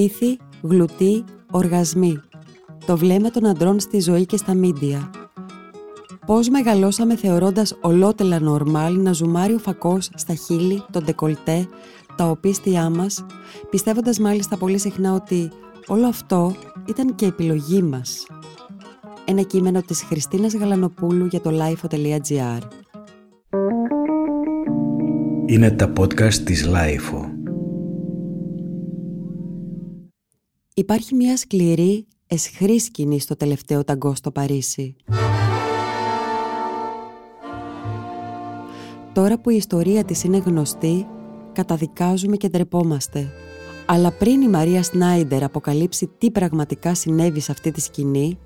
Στήθη, γλουτί, οργασμοί. Το βλέμμα των αντρών στη ζωή και στα μίντια. Πώς μεγαλώσαμε θεωρώντας ολότελα νορμάλ να ζουμάρει ο φακός στα χείλη, τον ντεκολτέ, τα οπίστια μας, πιστεύοντας μάλιστα πολύ συχνά ότι όλο αυτό ήταν και επιλογή μας. Ένα κείμενο της Χριστίνας Γαλανοπούλου για το lifeo.gr Είναι τα podcast της Lifeo. Υπάρχει μια σκληρή, εσχρή σκηνή στο τελευταίο ταγκό στο Παρίσι. Τώρα που η ιστορία της είναι γνωστή, καταδικάζουμε και ντρεπόμαστε. Αλλά πριν η Μαρία Σνάιντερ αποκαλύψει τι πραγματικά συνέβη σε αυτή τη σκηνή,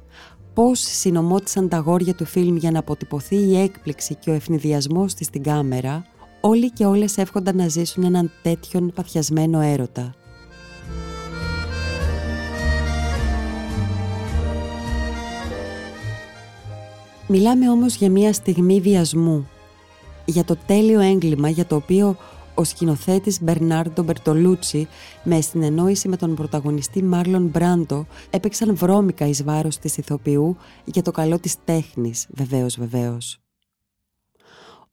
πώς συνομώτησαν τα γόρια του φιλμ για να αποτυπωθεί η έκπληξη και ο ευνηδιασμός της στην κάμερα, όλοι και όλες εύχονταν να ζήσουν έναν τέτοιον παθιασμένο έρωτα. Μιλάμε όμως για μια στιγμή βιασμού, για το τέλειο έγκλημα για το οποίο ο σκηνοθέτης Μπερνάρντο Μπερτολούτσι με συνεννόηση με τον πρωταγωνιστή Μάρλον Μπράντο έπαιξαν βρώμικα εις βάρος της ηθοποιού για το καλό της τέχνης, βεβαίως βεβαίως.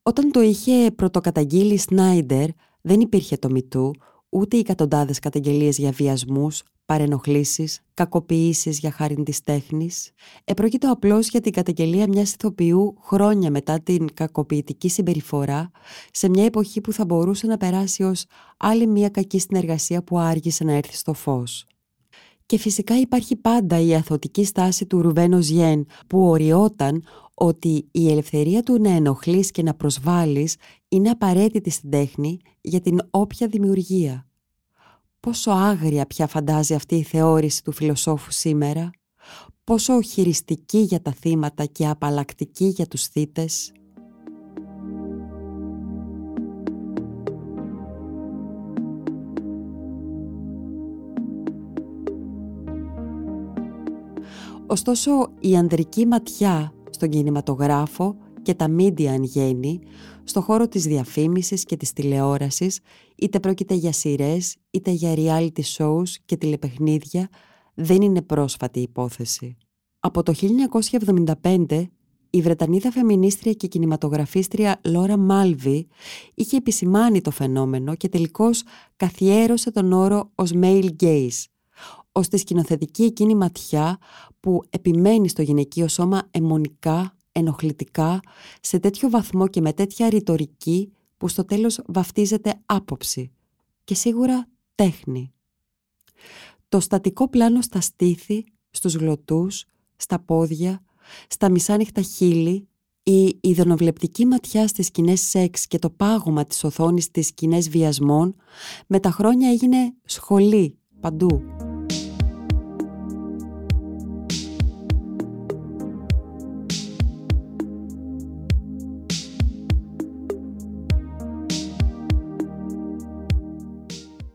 Όταν το είχε πρωτοκαταγγείλει Σνάιντερ δεν υπήρχε το μητού, ούτε οι εκατοντάδες καταγγελίες για βιασμούς, παρενοχλήσεις, κακοποιήσεις για χάρη της τέχνης. Επρόκειτο απλώς για την καταγγελία μιας ηθοποιού χρόνια μετά την κακοποιητική συμπεριφορά σε μια εποχή που θα μπορούσε να περάσει ως άλλη μια κακή συνεργασία που άργησε να έρθει στο φως. Και φυσικά υπάρχει πάντα η αθωτική στάση του Ρουβένο Γιέν που οριόταν ότι η ελευθερία του να ενοχλείς και να προσβάλλεις είναι απαραίτητη στην τέχνη για την όποια δημιουργία. Πόσο άγρια πια φαντάζει αυτή η θεώρηση του φιλοσόφου σήμερα, πόσο χειριστική για τα θύματα και απαλλακτική για τους θύτες; Ωστόσο, η ανδρική ματιά στον κινηματογράφο και τα media εν γέννη, στο χώρο της διαφήμισης και της τηλεόρασης, είτε πρόκειται για σειρές, είτε για reality shows και τηλεπαιχνίδια, δεν είναι πρόσφατη υπόθεση. Από το 1975, η Βρετανίδα φεμινίστρια και κινηματογραφίστρια Λόρα Μάλβι είχε επισημάνει το φαινόμενο και τελικώς καθιέρωσε τον όρο ως male gaze, ως τη σκηνοθετική εκείνη ματιά που επιμένει στο γυναικείο σώμα αιμονικά, ενοχλητικά, σε τέτοιο βαθμό και με τέτοια ρητορική που στο τέλος βαφτίζεται άποψη και σίγουρα τέχνη. Το στατικό πλάνο στα στήθη, στους γλωτούς, στα πόδια, στα μισάνυχτα χείλη, η ειδονοβλεπτική ματιά στις σκηνές σεξ και το πάγωμα της οθόνης στις σκηνές βιασμών με τα χρόνια έγινε σχολή παντού.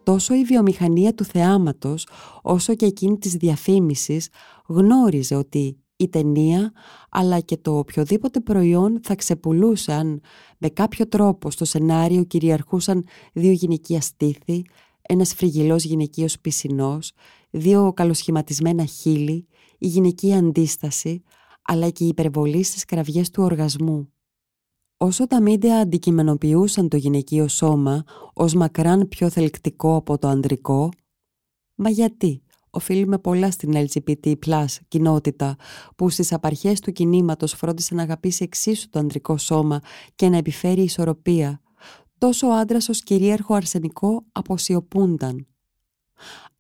Τόσο η βιομηχανία του θεάματος όσο και εκείνη της διαφήμισης γνώριζε ότι η ταινία αλλά και το οποιοδήποτε προϊόν θα ξεπουλούσε αν με κάποιο τρόπο στο σενάριο κυριαρχούσαν δύο γυναικεία στήθη, ένας φρυγιλός γυναικείος πισινός, δύο καλοσχηματισμένα χείλη, η γυναικεία αντίσταση αλλά και η υπερβολή στις κραυγές του οργασμού. Όσο τα μίντια αντικειμενοποιούσαν το γυναικείο σώμα ως μακράν πιο θελκτικό από το ανδρικό, μα γιατί; Οφείλουμε πολλά στην LGBT κοινότητα που στις απαρχές του κινήματος φρόντισε να αγαπήσει εξίσου το ανδρικό σώμα και να επιφέρει ισορροπία, τόσο ο άντρας ως κυρίαρχο αρσενικό αποσιωπούνταν.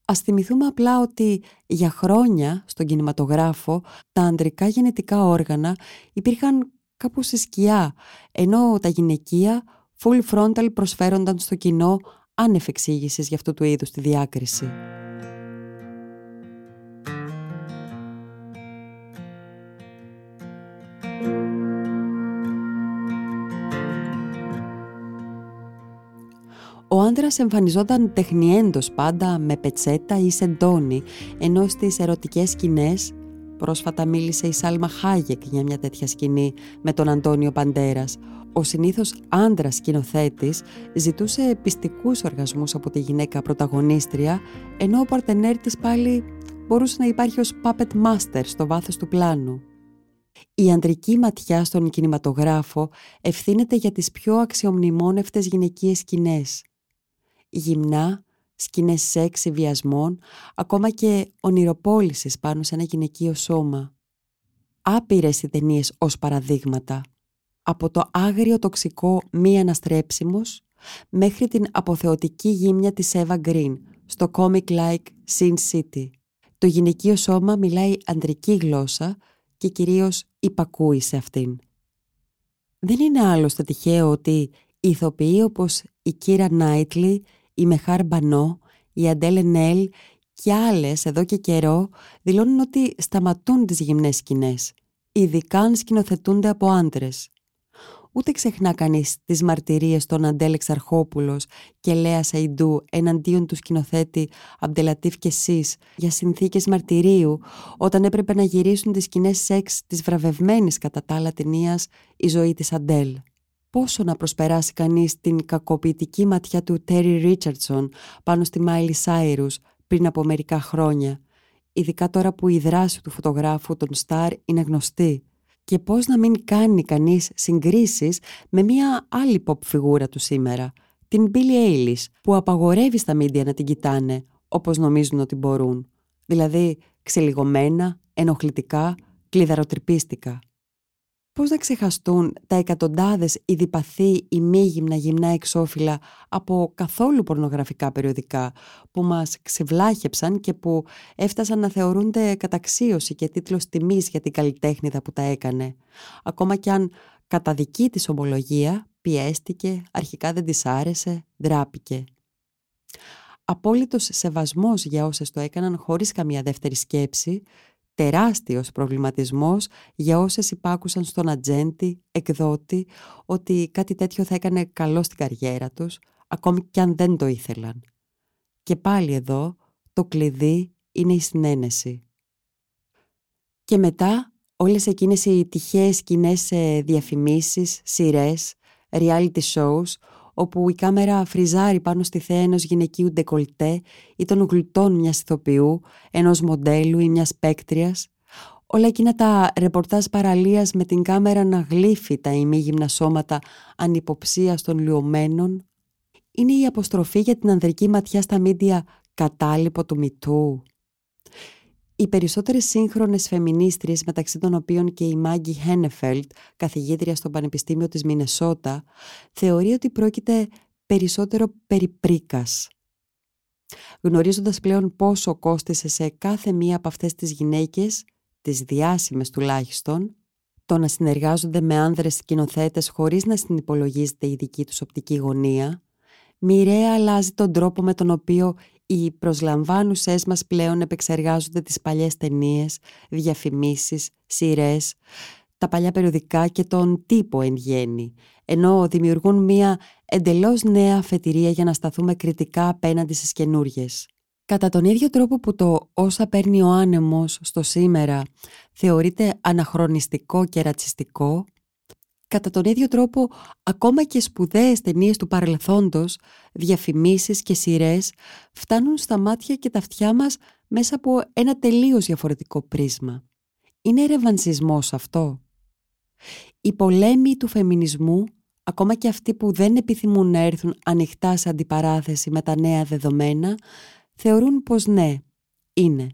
Ας θυμηθούμε απλά ότι για χρόνια στον κινηματογράφο τα ανδρικά γενετικά όργανα υπήρχαν κάπου σε σκιά, ενώ τα γυναικεία full frontal προσφέρονταν στο κοινό άνευ εξήγησης για αυτού του είδους τη διάκριση. Ο άντρας εμφανιζόταν τεχνιέντος πάντα με πετσέτα ή σεντόνι, ενώ στις ερωτικές σκηνές Πρόσφατα μίλησε η Σάλμα Χάγεκ για μια τέτοια σκηνή με τον Αντώνιο Παντέρας. Ο συνήθως άντρας σκηνοθέτης ζητούσε πιστικούς οργασμούς από τη γυναίκα πρωταγωνίστρια, ενώ ο παρτενέρ της πάλι μπορούσε να υπάρχει ως puppet master στο βάθος του πλάνου. Η αντρική ματιά στον κινηματογράφο ευθύνεται για τις πιο αξιομνημόνευτες γυναικείες σκηνές. Γυμνά, σκηνές σεξ, βιασμών, ακόμα και ονειροπόλησης πάνω σε ένα γυναικείο σώμα. Άπειρες οι ταινίες ως παραδείγματα. Από το άγριο τοξικό μη αναστρέψιμος μέχρι την αποθεωτική γύμνια της Eva Green στο comic-like Sin City. Το γυναικείο σώμα μιλάει αντρική γλώσσα και κυρίως υπακούει σε αυτήν. Δεν είναι άλλωστε τυχαίο ότι ηθοποιοί όπως η Κύρα Νάιτλι, η Μεχάρ Μπανό, η Αντέλε Νέλ και άλλες εδώ και καιρό δηλώνουν ότι σταματούν τις γυμνές σκηνές, ειδικά αν σκηνοθετούνται από άντρες. Ούτε ξεχνά κανείς τις μαρτυρίες των Αντέλεξ Αρχόπουλο και Λέα Σαϊντού εναντίον του σκηνοθέτη Αμπντελατίφ Κεσίς για συνθήκες μαρτυρίου, όταν έπρεπε να γυρίσουν τις σκηνές σεξ της βραβευμένης κατά τα άλλα ταινίας Η ζωή της Αντέλ. Πόσο να προσπεράσει κανείς την κακοποιητική ματιά του Τέρι Ρίτσαρντσον πάνω στη Μάιλι Σάιρους πριν από μερικά χρόνια, ειδικά τώρα που η δράση του φωτογράφου, των σταρ, είναι γνωστή; Και πώς να μην κάνει κανείς συγκρίσεις με μια άλλη pop φιγούρα του σήμερα, την Billie Eilish, που απαγορεύει στα μίντια να την κοιτάνε όπως νομίζουν ότι μπορούν; Δηλαδή ξελιγωμένα, ενοχλητικά, κλειδαροτρυπίστικα. Πώς να ξεχαστούν τα εκατοντάδες ειδιπαθή ή μη γυμνα γυμνά εξώφυλλα από καθόλου πορνογραφικά περιοδικά που μας ξεβλάχεψαν και που έφτασαν να θεωρούνται καταξίωση και τίτλος τιμής για την καλλιτέχνηδα που τα έκανε; Ακόμα κι αν κατά δική της ομολογία πιέστηκε, αρχικά δεν της άρεσε, ντράπηκε. Απόλυτος σεβασμός για όσες το έκαναν χωρίς καμία δεύτερη σκέψη τεράστιος προβληματισμός για όσες υπάκουσαν στον ατζέντη, εκδότη, ότι κάτι τέτοιο θα έκανε καλό στην καριέρα τους, ακόμη κι αν δεν το ήθελαν. Και πάλι εδώ το κλειδί είναι η συνένεση. Και μετά όλες εκείνες οι τυχαίες σκηνές σε διαφημίσεις, σειρές, reality shows, όπου η κάμερα φριζάρει πάνω στη θέα ενός γυναικείου ντεκολτέ ή των γλουτών μιας ηθοποιού, ενός μοντέλου ή μιας παίκτριας. Όλα εκείνα τα ρεπορτάζ παραλίας με την κάμερα να γλύφει τα ημίγυμνα σώματα ανυποψίας των λιωμένων. Είναι η αποστροφή για την ανδρική ματιά στα μίντια κατάλοιπο του μυτού. Οι περισσότερες σύγχρονες φεμινίστριες, μεταξύ των οποίων και η Μάγκη Χένεφελτ, καθηγήτρια στο Πανεπιστήμιο της Μινεσότα, θεωρεί ότι πρόκειται περισσότερο περί πρίκας. Γνωρίζοντας πλέον πόσο κόστισε σε κάθε μία από αυτές τις γυναίκες, τις διάσημες τουλάχιστον, το να συνεργάζονται με άνδρες σκηνοθέτες χωρίς να συνυπολογίζεται η δική τους οπτική γωνία, μοιραία αλλάζει τον τρόπο με τον οποίο οι προσλαμβάνουσές μας πλέον επεξεργάζονται τις παλιές ταινίες, διαφημίσεις, σειρές, τα παλιά περιοδικά και τον τύπο εν γέννη, ενώ δημιουργούν μία εντελώς νέα αφετηρία για να σταθούμε κριτικά απέναντι στις καινούριε. Κατά τον ίδιο τρόπο που το «όσα παίρνει ο άνεμος» στο σήμερα θεωρείται αναχρονιστικό και ρατσιστικό, Κατά τον ίδιο τρόπο, ακόμα και σπουδαίες ταινίες του παρελθόντος, διαφημίσεις και σειρές φτάνουν στα μάτια και τα αυτιά μας μέσα από ένα τελείως διαφορετικό πρίσμα. Είναι ρεβανσισμός αυτό. Οι πολέμοι του φεμινισμού, ακόμα και αυτοί που δεν επιθυμούν να έρθουν ανοιχτά σε αντιπαράθεση με τα νέα δεδομένα, θεωρούν πως ναι, είναι.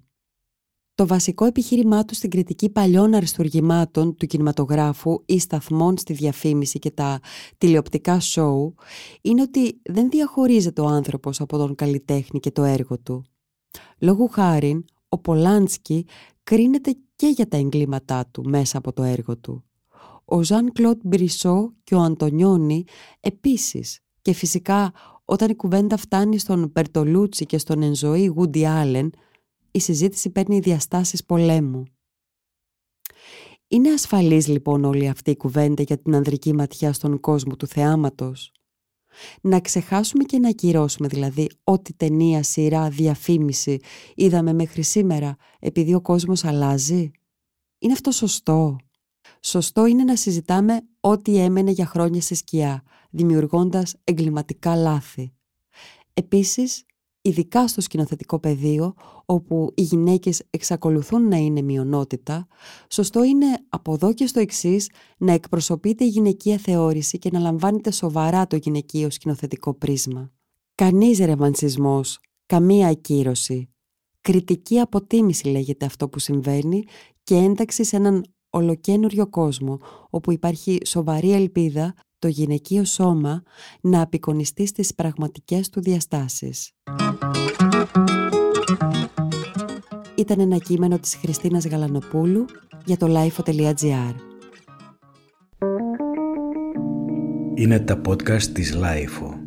Το βασικό επιχείρημά του στην κριτική παλιών αριστουργημάτων του κινηματογράφου ή σταθμών στη διαφήμιση και τα τηλεοπτικά σόου είναι ότι δεν διαχωρίζεται ο άνθρωπος από τον καλλιτέχνη και το έργο του. Λόγου χάριν, ο Πολάνσκι κρίνεται και για τα εγκλήματά του μέσα από το έργο του. Ο Ζαν Κλοντ Μπρισό και ο Αντωνιόνι επίσης και φυσικά όταν η κουβέντα φτάνει στον Περτολούτσι και στον Ενζοή Γούντι Άλεν η συζήτηση παίρνει διαστάσεις πολέμου. Είναι ασφαλής λοιπόν όλη αυτή η κουβέντα για την ανδρική ματιά στον κόσμο του θεάματος; Να ξεχάσουμε και να ακυρώσουμε δηλαδή ό,τι ταινία, σειρά, διαφήμιση είδαμε μέχρι σήμερα επειδή ο κόσμος αλλάζει; Είναι αυτό σωστό; Σωστό είναι να συζητάμε ό,τι έμενε για χρόνια σε σκιά, δημιουργώντας εγκληματικά λάθη. Επίσης, ειδικά στο σκηνοθετικό πεδίο, όπου οι γυναίκες εξακολουθούν να είναι μειονότητα, σωστό είναι από εδώ και στο εξής να εκπροσωπείται η γυναικεία θεώρηση και να λαμβάνεται σοβαρά το γυναικείο σκηνοθετικό πρίσμα. Κανείς ρεμανσισμός, καμία ακύρωση. Κριτική αποτίμηση λέγεται αυτό που συμβαίνει και ένταξη σε έναν ολοκένουριο κόσμο όπου υπάρχει σοβαρή ελπίδα το γυναικείο σώμα να απεικονιστεί στις πραγματικές του διαστάσεις. Ήταν ένα κείμενο της Χριστίνας Γαλανοπούλου για το lifeo.gr Είναι τα podcast της Lifeo.